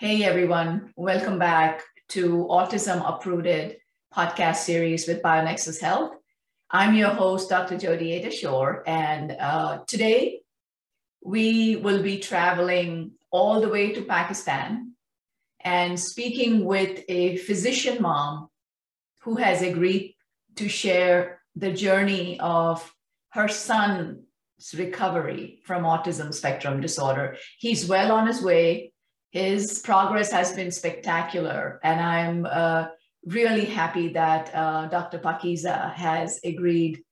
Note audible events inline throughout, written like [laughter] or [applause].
Hey everyone, welcome back to Autism Uprooted podcast series with BioNexus Health. I'm your host, Dr. Jodie A. Dashore, and uh, today we will be traveling all the way to Pakistan and speaking with a physician mom who has agreed to share the journey of her son's recovery from autism spectrum disorder. He's well on his way his progress has been spectacular, and I'm uh, really happy that uh, Dr. Pakiza has agreed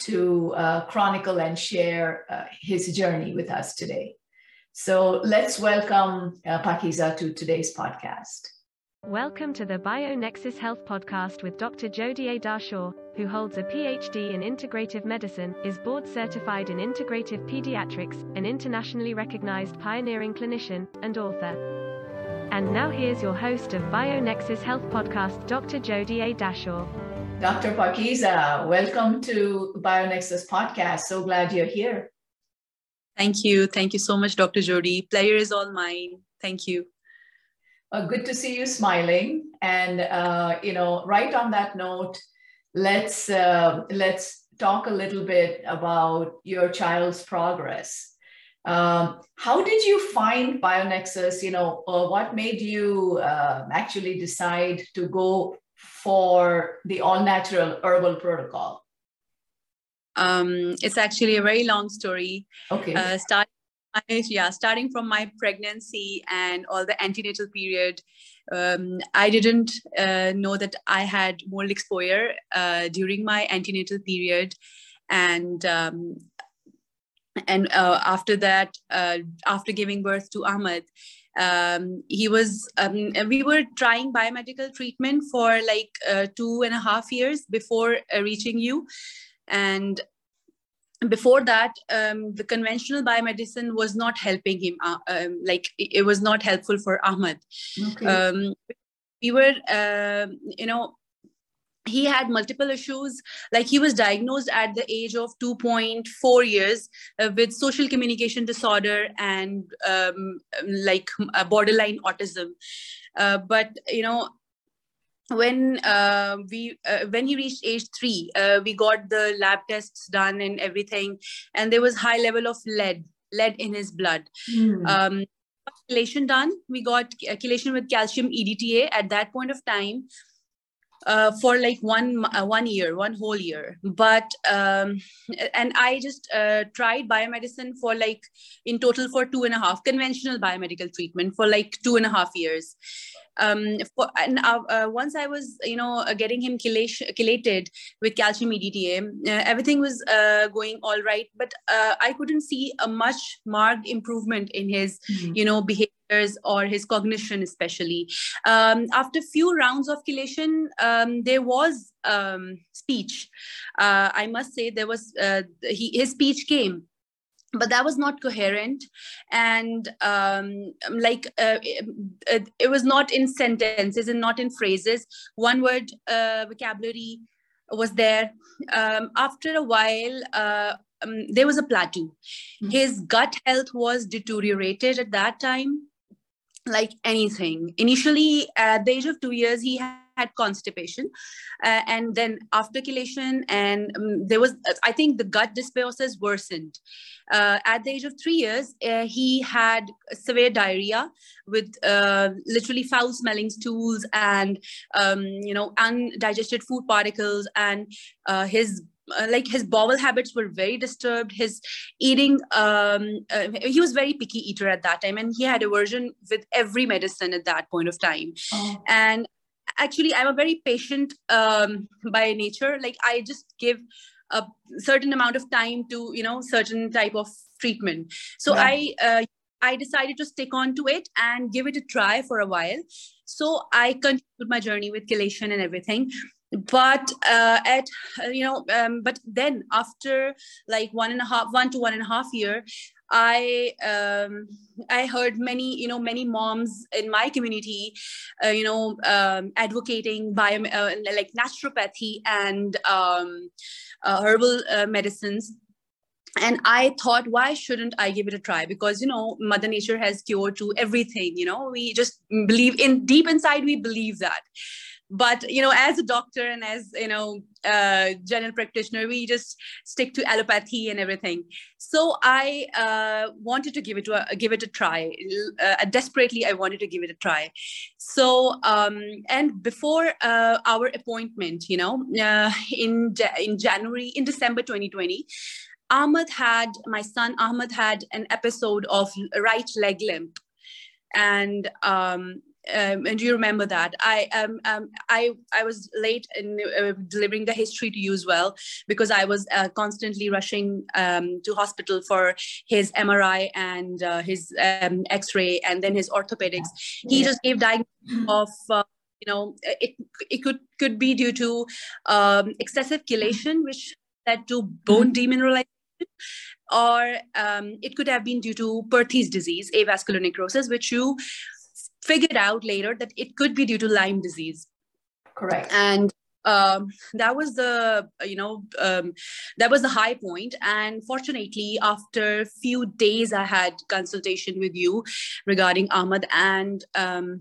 to uh, chronicle and share uh, his journey with us today. So let's welcome uh, Pakiza to today's podcast. Welcome to the BioNexus Health Podcast with Dr. Jodie A. Dashore, who holds a PhD in integrative medicine, is board certified in integrative pediatrics, an internationally recognized pioneering clinician, and author. And now here's your host of BioNexus Health Podcast, Dr. Jodie A. Dashore. Dr. Pakiza, welcome to BioNexus Podcast. So glad you're here. Thank you. Thank you so much, Dr. Jodie. Pleasure is all mine. Thank you. Uh, good to see you smiling. And uh, you know, right on that note, let's uh, let's talk a little bit about your child's progress. Um, how did you find BioNexus? You know, what made you uh, actually decide to go for the all natural herbal protocol? Um, it's actually a very long story. Okay. Uh, starting yeah starting from my pregnancy and all the antenatal period um, i didn't uh, know that i had mold exposure uh, during my antenatal period. And um, and uh, after that uh, after giving birth to ahmed um, he was um, we were trying biomedical treatment for like uh, two and a half years before uh, reaching you. And before that um, the conventional biomedicine was not helping him uh, um, like it was not helpful for ahmed. Okay. um, we were uh, you know he had multiple issues. Like he was diagnosed at the age of 2.4 years uh, with social communication disorder and um, like borderline autism. Uh, but you know when uh, we uh, when he reached age three uh, we got the lab tests done and everything and there was high level of lead lead in his blood. Mm. um, chelation done. We got chelation with calcium edta at that point of time uh, for like one uh, one year, one whole year. But um, and I just uh, tried biomedicine for like in total for two and a half conventional biomedical treatment for like two and a half years um, for, and uh, uh, once I was, you know, uh, getting him chelated with calcium EDTA, uh, everything was uh, going all right. But uh, I couldn't see a much marked improvement in his, mm-hmm. you know, behaviors or his cognition, especially. Um, after few rounds of chelation, um, there was um, speech. I must say there was he, his speech came but that was not coherent and um, like uh, it, it, was not in sentences and not in phrases one word uh, vocabulary was there um, after a while uh, um, there was a plateau mm-hmm. his gut health was deteriorated at that time like anything. Initially at the age of two years he had constipation uh, and then after chelation and um, there was i think the gut dysbiosis worsened. Uh, at the age of three years uh, he had severe diarrhea with uh, literally foul smelling stools and um, you know undigested food particles and uh, his uh, like his bowel habits were very disturbed. His eating um, uh, he was very picky eater at that time and he had aversion with every medicine at that point of time. Oh. and actually i'm a very patient um, by nature. Like i just give a certain amount of time to you know certain type of treatment. So yeah. i uh, i decided to stick on to it and give it a try for a while. So i continued my journey with chelation and everything but uh, at you know um, but then after like one and a half one to one and a half year I um, I heard many you know many moms in my community, uh, you know, um, advocating bio uh, like naturopathy and um, uh, herbal uh, medicines. And i thought why shouldn't i give it a try? Because you know mother nature has cure to everything you know? We just believe in deep inside we believe that but you know as a doctor and as you know uh, general practitioner we just stick to allopathy and everything. So i uh, wanted to give it to a, give it a try. Uh, desperately i wanted to give it a try. So um, and before uh, our appointment you know uh, in in january in december 2020 ahmed had my son ahmed had an episode of right leg limp. And um, um, and do you remember that i um, um, i i was late in uh, delivering the history to you as well because i was uh, constantly rushing um, to hospital for his mri and uh, his um, x-ray and then his orthopedics he yeah. just gave diagnosis of uh, you know it it could could be due to um, excessive chelation which led to bone mm-hmm. demineralization or um, it could have been due to Perthes disease, avascular necrosis, which you figured out later that it could be due to Lyme disease. Correct. And um, that was the you know um, that was the high point and fortunately after a few days i had consultation with you regarding ahmed and um,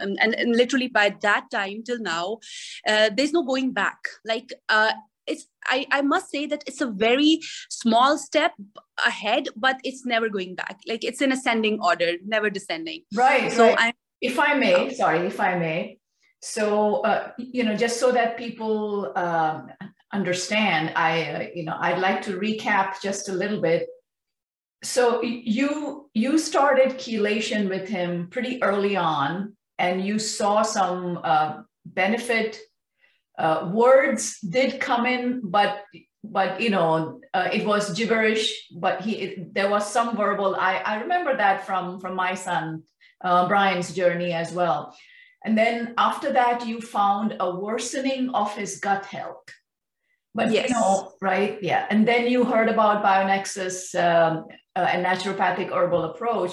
and, and, and, literally by that time till now uh, there's no going back like uh, it's I, I must say that it's a very small step ahead but it's never going back. Like it's in ascending order never descending. Right so right. i if i may sorry if i may. So uh, you know just so that people um, understand i uh, you know i'd like to recap just a little bit. So you you started chelation with him pretty early on and you saw some uh, benefit uh, words did come in, but but you know uh, it was gibberish. But he it, there was some verbal. I I remember that from from my son uh, Brian's journey as well. And then after that, you found a worsening of his gut health. But yes. you know, right? Yeah. And then you heard about BioNexus um, uh, and naturopathic herbal approach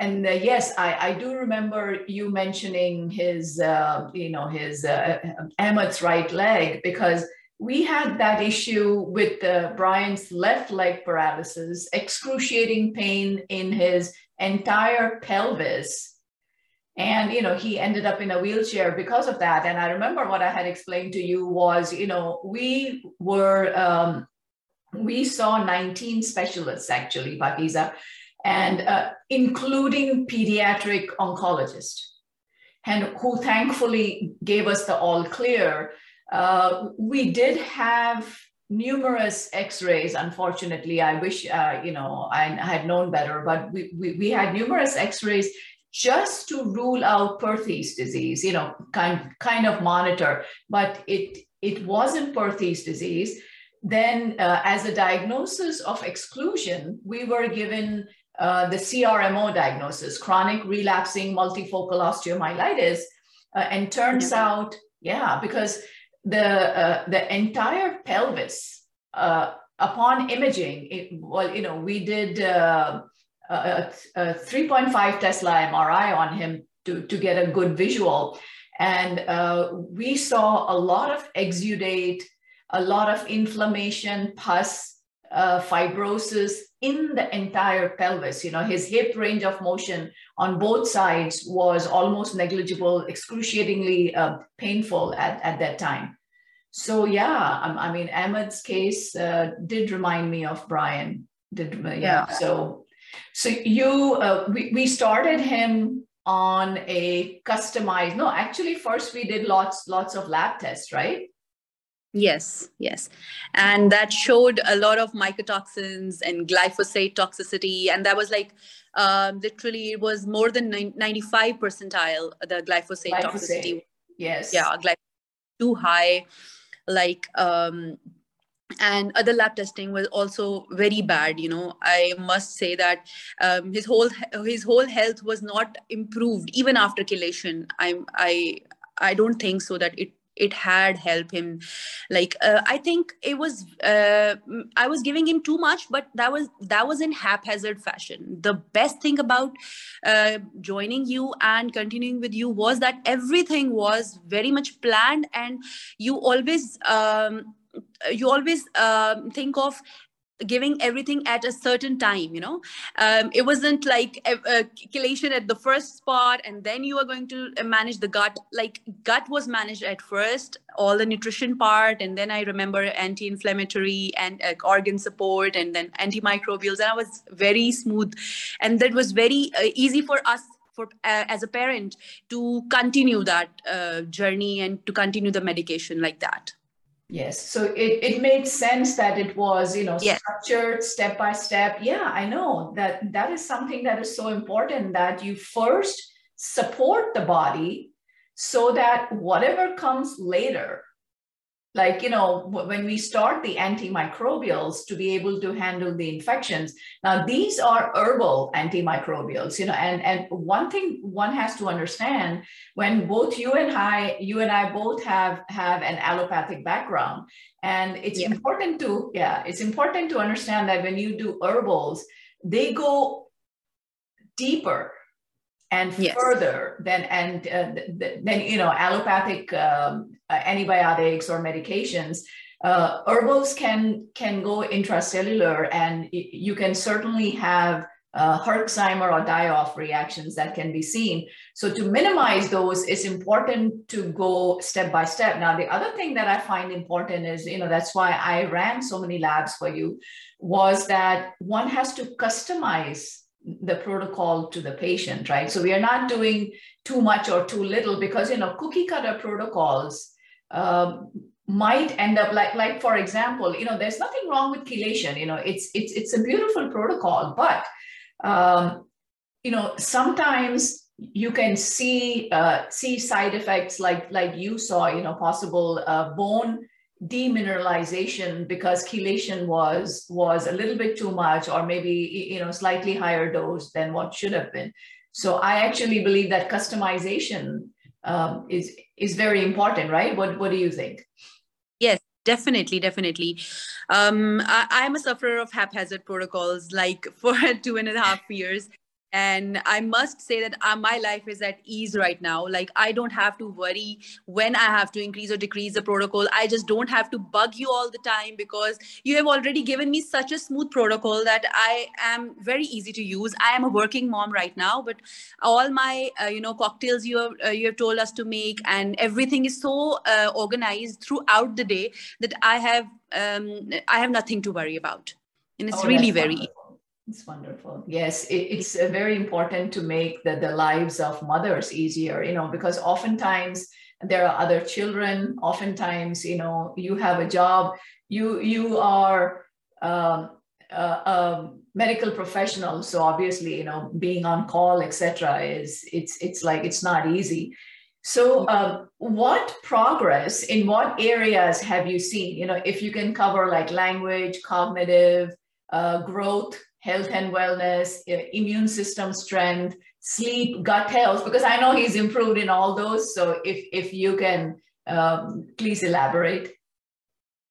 and uh, yes, I, I do remember you mentioning his, uh, you know, his uh, Ahmed's right leg because we had that issue with uh, Brian's left leg paralysis, excruciating pain in his entire pelvis. And, you know, he ended up in a wheelchair because of that. And I remember what I had explained to you was, you know, we were, um, we saw 19 specialists actually, Pakiza, and uh, including pediatric oncologist, and who thankfully gave us the all clear. Uh, we did have numerous x-rays unfortunately. I wish uh, you know I, I, had known better but we, we, we had numerous x-rays just to rule out perthes disease you know kind kind of monitor. But it it wasn't perthes disease. Then uh, as a diagnosis of exclusion we were given uh, the CRMO diagnosis, chronic relapsing multifocal osteomyelitis. Uh, and turns yeah. out, yeah, because the, uh, the entire pelvis, uh, upon imaging, it, well, you know, we did uh, a, a 3.5 Tesla MRI on him to, to get a good visual. And we saw a lot of exudate, a lot of inflammation, pus, uh, fibrosis in the entire pelvis. You know, his hip range of motion on both sides was almost negligible, excruciatingly uh, painful at, at that time. So yeah, I, I mean, Ahmed's case uh, did remind me of Brian. Did yeah. yeah. So, so you uh, we we started him on a customized. No, actually, first we did lots lots of lab tests, right? Yes, yes. And that showed a lot of mycotoxins and glyphosate toxicity. And that was like um, literally it was more than 95 percentile, the glyphosate, glyphosate. toxicity. Yes. Yeah, glyphosate too high. Like, um, and other lab testing was also very bad you know i must say that um, his whole his whole health was not improved even after chelation i i i don't think so that it it had helped him. Like uh, i think it was uh, i was giving him too much but that was that was in haphazard fashion. The best thing about uh, joining you and continuing with you was that everything was very much planned and you always um, you always um, think of giving everything at a certain time you know? Um, it wasn't like a, a at the first spot and then you are going to manage the gut. Like gut was managed at first all the nutrition part and then i remember anti-inflammatory and uh, organ support and then antimicrobials and i was very smooth. And that was very uh, easy for us for uh, as a parent to continue that uh, journey and to continue the medication like that Yes. So it, it made sense that it was, you know, yes. structured step by step. Yeah, I know that that is something that is so important that you first support the body so that whatever comes later like you know when we start the antimicrobials to be able to handle the infections now these are herbal antimicrobials you know and and one thing one has to understand when both you and i you and i both have have an allopathic background and it's yeah. important to yeah it's important to understand that when you do herbals they go deeper and yes. further than and uh, then you know allopathic um, uh, antibiotics or medications uh, herbals can can go intracellular and you can certainly have uh, Herxheimer or die-off reactions that can be seen. So to minimize those, it's important to go step by step. Now, the other thing that I find important is, you know, that's why I ran so many labs for you, was that one has to customize the protocol to the patient, right? So we are not doing too much or too little because you know cookie cutter protocols um, might end up like like for example, you know, there's nothing wrong with chelation. You know, it's it's it's a beautiful protocol, but um, you know sometimes you can see uh, see side effects like like you saw, you know, possible uh, bone demineralization because chelation was was a little bit too much or maybe you know slightly higher dose than what should have been so i actually believe that customization um, is is very important right? What what do you think? Yes definitely definitely. Um, I, am a sufferer of haphazard protocols like [laughs] for two and a half years and i must say that uh, my life is at ease right now. Like i don't have to worry when i have to increase or decrease the protocol. I just don't have to bug you all the time because you have already given me such a smooth protocol that i am very easy to use. I am a working mom right now but all my uh, you know cocktails you have uh, you have told us to make and everything is so uh, organized throughout the day that i have um, i have nothing to worry about. And it's oh, really very wonderful. It's wonderful. Yes, it, it's uh, very important to make the, the lives of mothers easier, you know, because oftentimes there are other children. Oftentimes, you know, you have a job, you you are um, a, medical professional, so obviously, you know, being on call, etc., is it's it's like it's not easy. So, um, what progress in what areas have you seen? You know, if you can cover like language, cognitive, uh, growth, health and wellness, immune system strength, sleep, gut health, because I know he's improved in all those. So if, if you can um, please elaborate.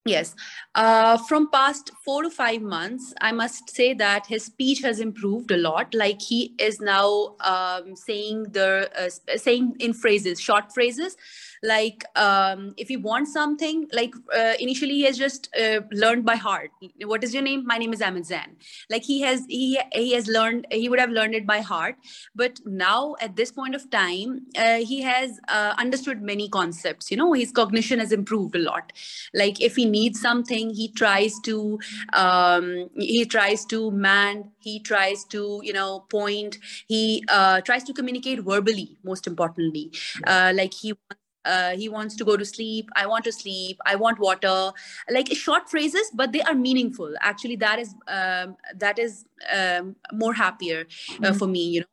Yes. Uh, from past four to five months, I must say that his speech has improved a lot. Like he is now um, saying the uh, saying in phrases, short phrases, like um, if he wants something like uh, initially he has just uh, learned by heart. What is your name? My name is Ahmed Zan like he has he he has learned he would have learned it by heart. But now at this point of time uh, he has uh, understood many concepts. You know his cognition has improved a lot. Like if he needs something he tries to um, he tries to man he tries to you know point he uh, tries to communicate verbally most importantly. Uh, like he wants uh, he wants to go to sleep i want to sleep i want water. Like short phrases but they are meaningful. Actually that is um, that is um, more happier uh, mm-hmm. for me you know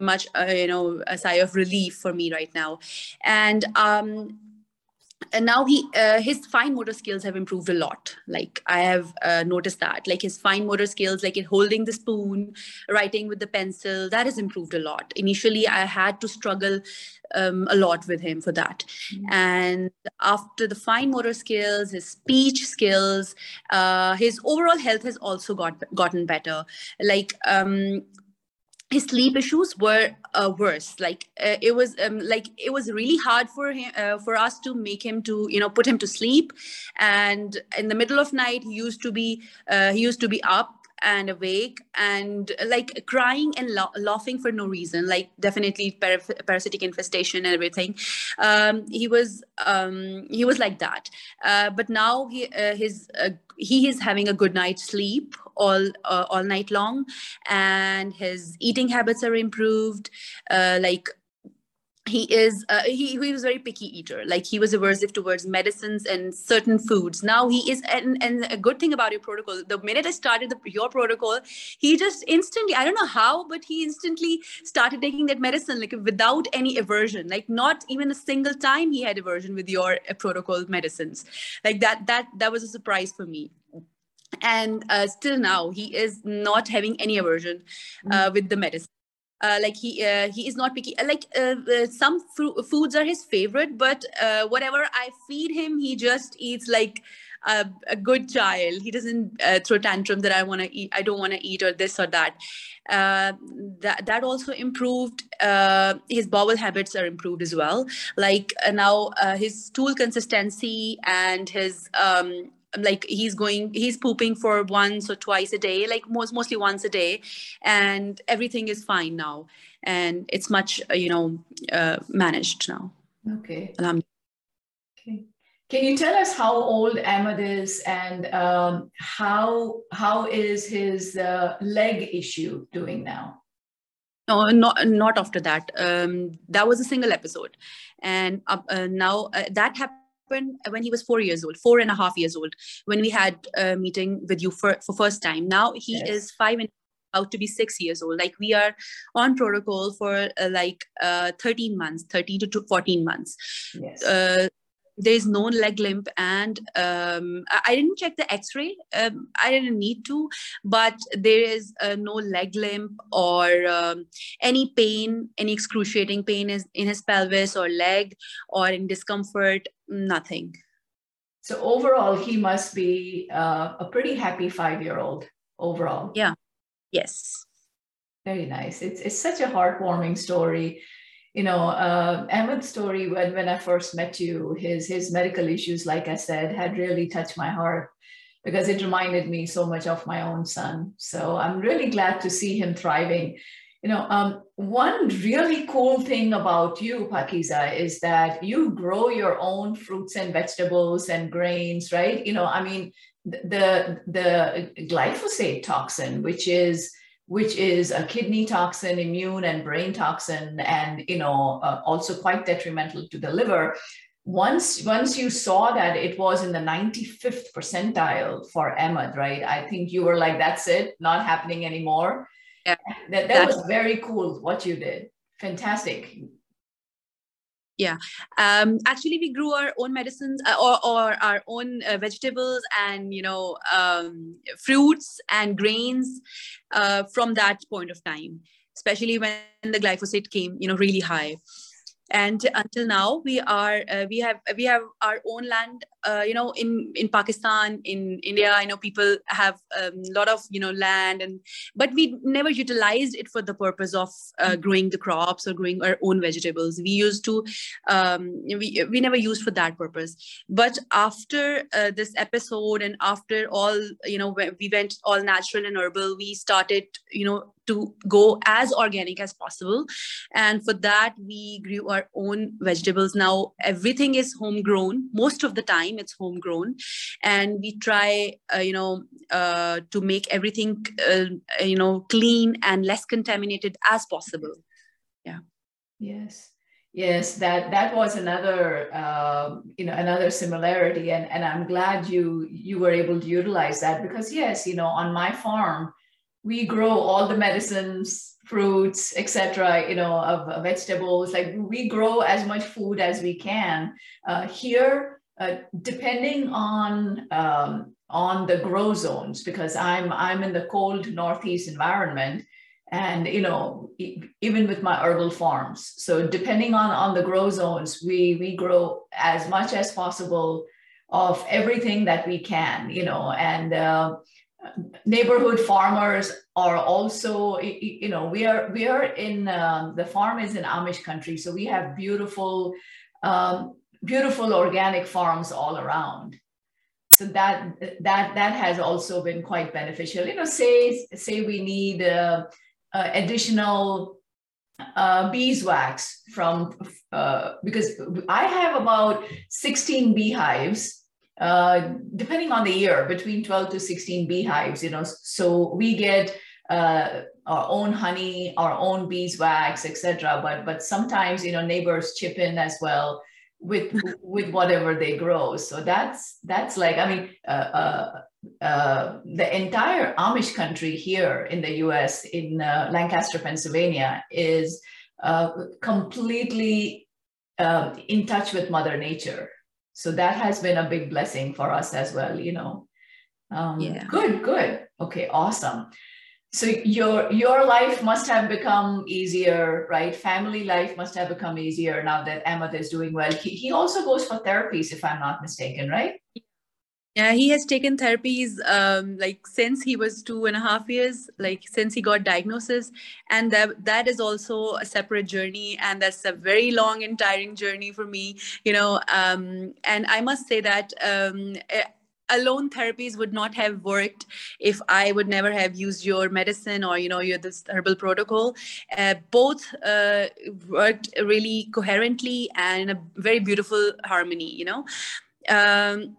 much uh, you know a sigh of relief for me right now. And um and now he uh, his fine motor skills have improved a lot. Like i have uh, noticed that. Like his fine motor skills like in holding the spoon writing with the pencil that has improved a lot. Initially i had to struggle um, a lot with him for that. Mm-hmm. and after the fine motor skills his speech skills uh, his overall health has also got gotten better. Like um, his sleep issues were uh, worse. Like uh, it was um, like it was really hard for him uh, for us to make him to you know put him to sleep. And in the middle of night he used to be uh, he used to be up and awake and like crying and la- laughing for no reason like definitely par- parasitic infestation and everything. Um, he was um, he was like that. Uh, but now he uh, his uh, he is having a good night's sleep all uh, all night long and his eating habits are improved. Uh, like he is uh, he, he was very picky eater. Like he was aversive towards medicines and certain foods. Now he is and, and a good thing about your protocol the minute i started the, your protocol he just instantly i don't know how but he instantly started taking that medicine like without any aversion. Like not even a single time he had aversion with your uh, protocol medicines. Like that that that was a surprise for me. And uh, still now he is not having any aversion uh, mm. with the medicine uh, like he uh, he is not picky uh, like uh, uh, some foods are his favorite but uh, whatever i feed him he just eats like a, a good child. He doesn't throw tantrum that i want to eat i don't want to eat or this or that. That that also improved his bowel habits are improved as well. Like now his stool consistency and his um, like he's going he's pooping for once or twice a day like most mostly once a day and everything is fine now. And it's much uh, you know uh, managed now. Okay. Okay. Can you tell us how old Ahmed is and um, how how is his uh, leg issue doing now? No, not not after that. Um, that was a single episode, and uh, uh now uh, that happened happened when he was four years old, four and a half years old, when we had a meeting with you for, for first time. Now he yes. is five and about to be six years old. Like we are on protocol for uh, like uh, 13 months, 13 to 14 months. Yes. Uh, there's no leg limp and um, i didn't check the x-ray um, i didn't need to but there is uh, no leg limp or um, any pain any excruciating pain is in his pelvis or leg or in discomfort nothing. So overall he must be uh, a pretty happy five year old overall. Yeah. Yes. Very nice. It's, it's such a heartwarming story. You know, uh, Ahmed's story when, when I first met you, his, his medical issues, like I said, had really touched my heart because it reminded me so much of my own son. So I'm really glad to see him thriving. You know, um, one really cool thing about you, Pakiza, is that you grow your own fruits and vegetables and grains, right? You know, I mean, the the glyphosate toxin, which is which is a kidney toxin, immune and brain toxin, and you know uh, also quite detrimental to the liver. Once once you saw that it was in the 95th percentile for Ahmed, right? I think you were like, "That's it, not happening anymore." Yeah, that, that was very cool what you did. Fantastic. Yeah. Um, actually we grew our own medicines uh, or, or our own uh, vegetables and you know um, fruits and grains uh, from that point of time especially when the glyphosate came you know really high and until now we are uh, we have we have our own land uh, you know in in pakistan in india. I know people have a um, lot of you know land and but we never utilized it for the purpose of uh, mm-hmm. growing the crops or growing our own vegetables. We used to um, we, we never used for that purpose. But after uh, this episode and after all you know we went all natural and herbal we started you know to go as organic as possible. And for that we grew our own vegetables. Now everything is homegrown. Most of the time it's homegrown. And we try uh, you know uh, to make everything uh, you know clean and less contaminated as possible. Yeah. Yes. Yes that that was another uh, you know another similarity. And and i'm glad you you were able to utilize that because yes you know on my farm we grow all the medicines fruits etc you know of, of, vegetables. Like we grow as much food as we can. Uh, here uh, depending on um, on the grow zones because i'm i'm in the cold northeast environment and you know even with my herbal farms. So depending on on the grow zones we we grow as much as possible of everything that we can you know and uh, neighborhood farmers are also you know we are we are in um, the farm is in amish country so we have beautiful um, beautiful organic farms all around. So that that that has also been quite beneficial. You know say say we need uh, uh, additional uh, beeswax from uh, because i have about 16 beehives uh, depending on the year, between 12 to 16 beehives, you know, so we get uh, our own honey, our own beeswax, etc. But but sometimes you know neighbors chip in as well with with whatever they grow. So that's that's like I mean uh, uh, uh the entire Amish country here in the U.S. in uh, Lancaster, Pennsylvania is completely in touch with Mother Nature so that has been a big blessing for us as well you know. Um, yeah. good good. Okay awesome. So your your life must have become easier right? Family life must have become easier now that Ahmed is doing well. He, he also goes for therapies if i'm not mistaken right yeah he has taken therapies um, like since he was two and a half years like since he got diagnosis. And that that is also a separate journey and that's a very long and tiring journey for me you know um, and i must say that um, alone therapies would not have worked if i would never have used your medicine or you know your this herbal protocol. Uh, both uh, worked really coherently and in a very beautiful harmony you know. Um,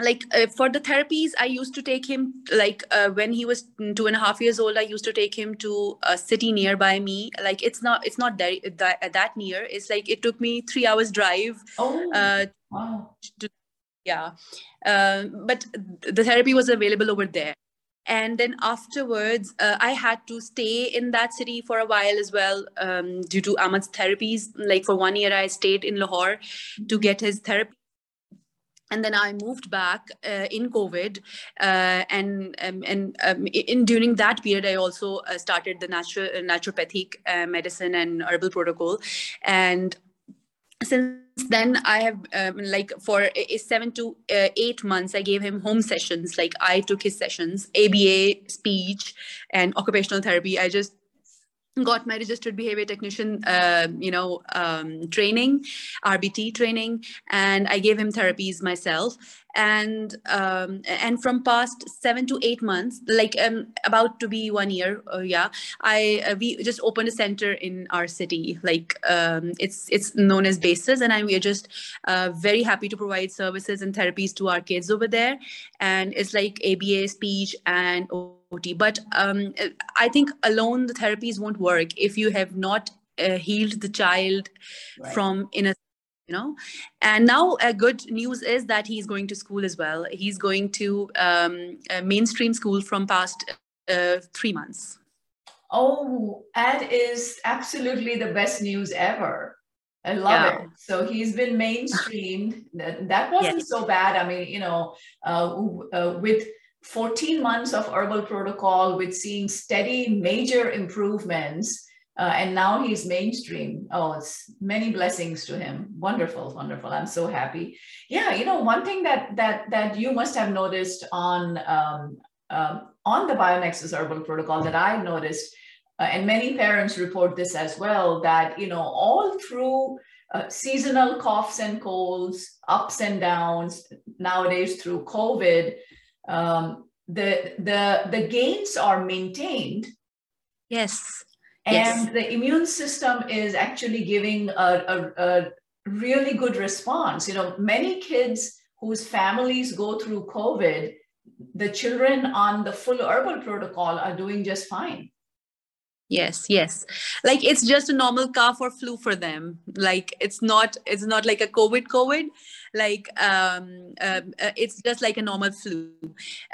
like uh, for the therapies i used to take him like uh, when he was two and a half years old i used to take him to a city nearby me. Like it's not it's not that that, that near. It's like it took me three hours drive oh, uh, wow. To, yeah. Um, but the therapy was available over there. And then afterwards uh, i had to stay in that city for a while as well um, due to ahmed's therapies. Like for one year i stayed in lahore to get his therapy and then I moved back uh, in COVID, uh, and um, and um, in during that period, I also uh, started the natural uh, naturopathic uh, medicine and herbal protocol, and since then I have um, like for seven to uh, eight months, I gave him home sessions. Like I took his sessions, ABA, speech, and occupational therapy. I just got my registered behavior technician uh, you know um, training rbt training and i gave him therapies myself and um, and from past seven to eight months like um, about to be one year uh, yeah i uh, we just opened a center in our city like um, it's it's known as basis and I, we are just uh, very happy to provide services and therapies to our kids over there and it's like aba speech and OT. but um, I think alone the therapies won't work if you have not uh, healed the child right. from inner you know and now a good news is that he's going to school as well he's going to um, mainstream school from past uh, three months oh that is absolutely the best news ever I love yeah. it. So he's been mainstreamed. that wasn't yes. so bad. I mean, you know, uh, uh, with 14 months of herbal protocol with seeing steady major improvements uh, and now he's mainstream. Oh it's many blessings to him. Wonderful wonderful. I'm so happy. Yeah you know one thing that that that you must have noticed on um, um, on the bionexus herbal protocol that i noticed uh, and many parents report this as well that you know all through uh, seasonal coughs and colds ups and downs nowadays through covid um, the the the gains are maintained. Yes and yes. the immune system is actually giving a, a, a really good response. You know many kids whose families go through covid the children on the full herbal protocol are doing just fine. Yes yes. Like it's just a normal cough or flu for them. Like it's not it's not like a covid covid like um, um, uh, it's just like a normal flu.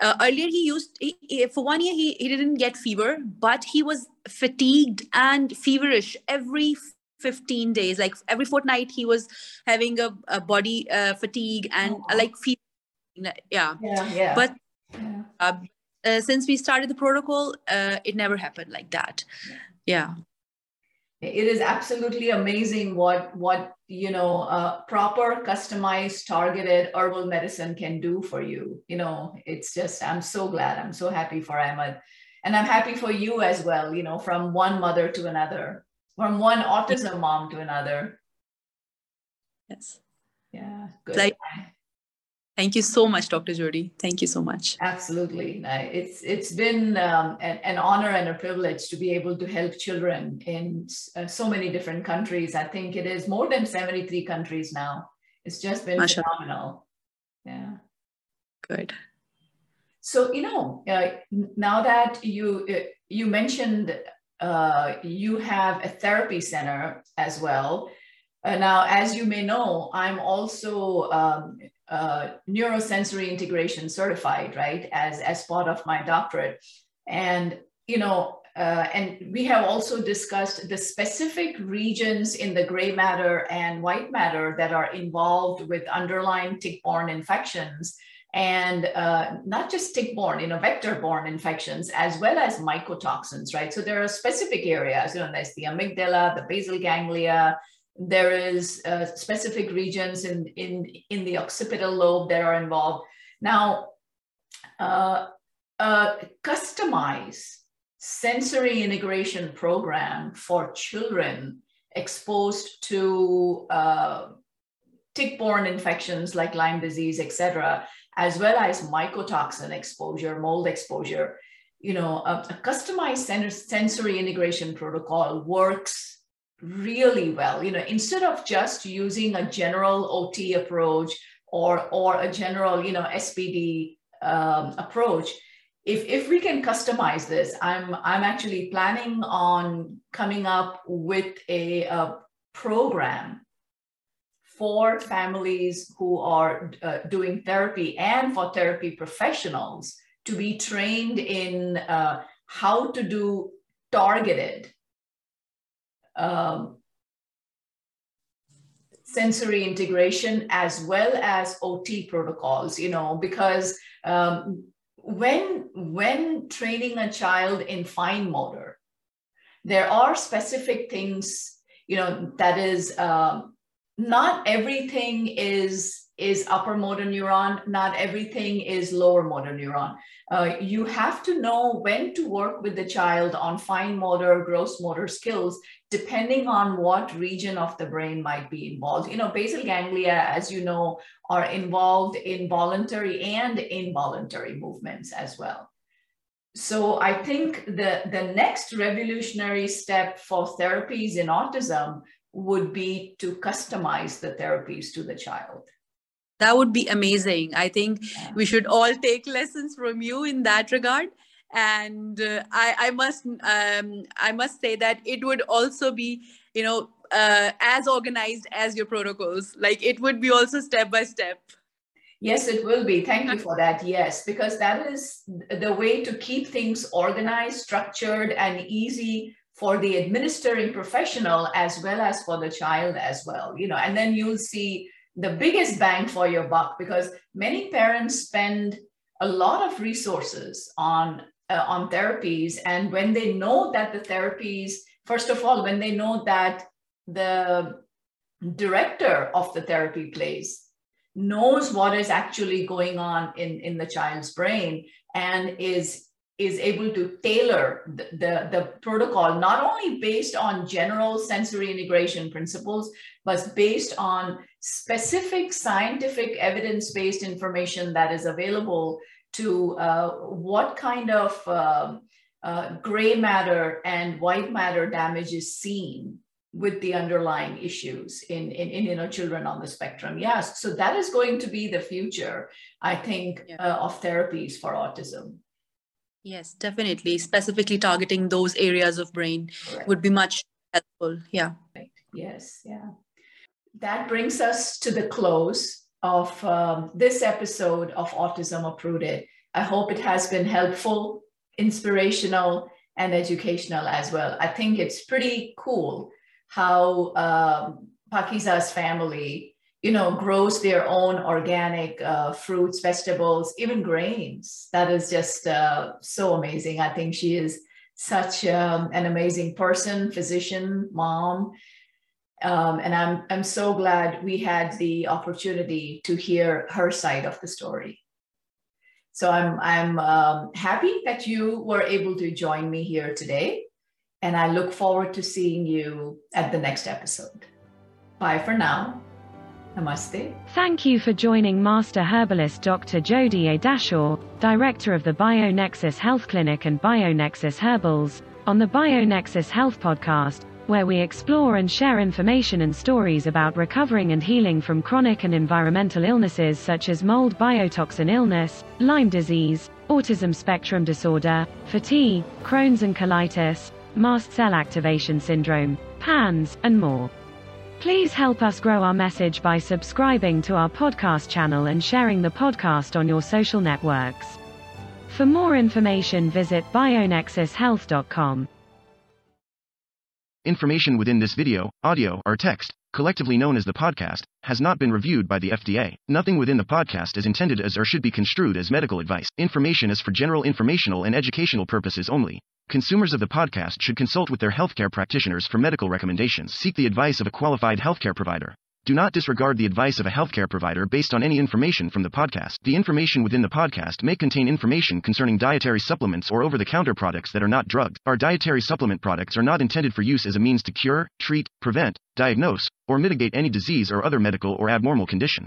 Uh, earlier, he used he, for one year he, he didn't get fever, but he was fatigued and feverish every 15 days like every fortnight he was having a, a body uh, fatigue and oh. like fever yeah yeah, yeah. but yeah. Uh, uh, since we started the protocol uh, it never happened like that yeah it is absolutely amazing what what you know uh, proper customized targeted herbal medicine can do for you. You know it's just i'm so glad. I'm so happy for ahmed. And i'm happy for you as well you know from one mother to another from one autism mom to another. Yes. Yeah good. Like Thank you so much, Dr. Jodie. Thank you so much. Absolutely. It's, it's been um, an, an, honor and a privilege to be able to help children in uh, so many different countries. I think it is more than 73 countries now. It's just been Masha. phenomenal. Yeah. Good. So, you know, uh, now that you, uh, you mentioned uh, you have a therapy center as well. Uh, now, as you may know, I'm also um, uh, neurosensory integration certified, right, as, as part of my doctorate. And, you know, uh, and we have also discussed the specific regions in the gray matter and white matter that are involved with underlying tick-borne infections and uh, not just tick-borne, you know, vector-borne infections, as well as mycotoxins, right? So there are specific areas, you know, there's the amygdala, the basal ganglia, there is uh, specific regions in, in, in the occipital lobe that are involved. Now, uh, a customized sensory integration program for children exposed to uh, tick-borne infections like Lyme disease, et cetera, as well as mycotoxin exposure, mold exposure, you know, a, a customized sensory integration protocol works really well. You know, instead of just using a general OT approach or or a general, you know, SPD um, approach, if if we can customize this, I'm I'm actually planning on coming up with a, a program for families who are uh, doing therapy and for therapy professionals to be trained in uh, how to do targeted um, sensory integration as well as OT protocols, you know, because um, when, when training a child in fine motor, there are specific things, you know, that is, um, not everything is is upper motor neuron, not everything is lower motor neuron. Uh, you have to know when to work with the child on fine motor, gross motor skills, depending on what region of the brain might be involved. You know, basal ganglia, as you know, are involved in voluntary and involuntary movements as well. So I think the, the next revolutionary step for therapies in autism would be to customize the therapies to the child that would be amazing i think yeah. we should all take lessons from you in that regard and uh, I, I must um, i must say that it would also be you know uh, as organized as your protocols. Like it would be also step by step. Yes it will be. Thank you for that. [laughs] Yes because that is the way to keep things organized structured and easy for the administering professional as well as for the child as well you know. And then you'll see the biggest bang for your buck because many parents spend a lot of resources on uh, on therapies. And when they know that the therapies first of all when they know that the director of the therapy place knows what is actually going on in in the child's brain and is is able to tailor the, the, the, protocol, not only based on general sensory integration principles, but based on specific scientific evidence-based information that is available to uh, what kind of uh, uh, gray matter and white matter damage is seen with the underlying issues in, in, in you know, children on the spectrum. Yes, so that is going to be the future, I think, yeah. Uh, of therapies for autism. Yes, definitely. Specifically targeting those areas of brain right. would be much helpful. Yeah. Right. Yes. Yeah. That brings us to the close of um, this episode of Autism Uprooted. I hope it has been helpful, inspirational, and educational as well. I think it's pretty cool how um, Pakiza's family you know, grows their own organic uh, fruits, vegetables, even grains. That is just uh, so amazing. I think she is such um, an amazing person, physician, mom. Um, and I'm, I'm so glad we had the opportunity to hear her side of the story. So I'm, I'm um, happy that you were able to join me here today. And I look forward to seeing you at the next episode. Bye for now. Namaste. Thank you for joining Master Herbalist Dr. Jodie A. Dashore, Director of the BioNexus Health Clinic and BioNexus Herbals, on the BioNexus Health Podcast, where we explore and share information and stories about recovering and healing from chronic and environmental illnesses such as mold biotoxin illness, Lyme disease, autism spectrum disorder, fatigue, Crohn's and colitis, mast cell activation syndrome, PANS, and more. Please help us grow our message by subscribing to our podcast channel and sharing the podcast on your social networks. For more information, visit bionexushealth.com. Information within this video, audio, or text, collectively known as the podcast, has not been reviewed by the FDA. Nothing within the podcast is intended as or should be construed as medical advice. Information is for general informational and educational purposes only. Consumers of the podcast should consult with their healthcare practitioners for medical recommendations. Seek the advice of a qualified healthcare provider. Do not disregard the advice of a healthcare provider based on any information from the podcast. The information within the podcast may contain information concerning dietary supplements or over the counter products that are not drugs. Our dietary supplement products are not intended for use as a means to cure, treat, prevent, diagnose, or mitigate any disease or other medical or abnormal condition.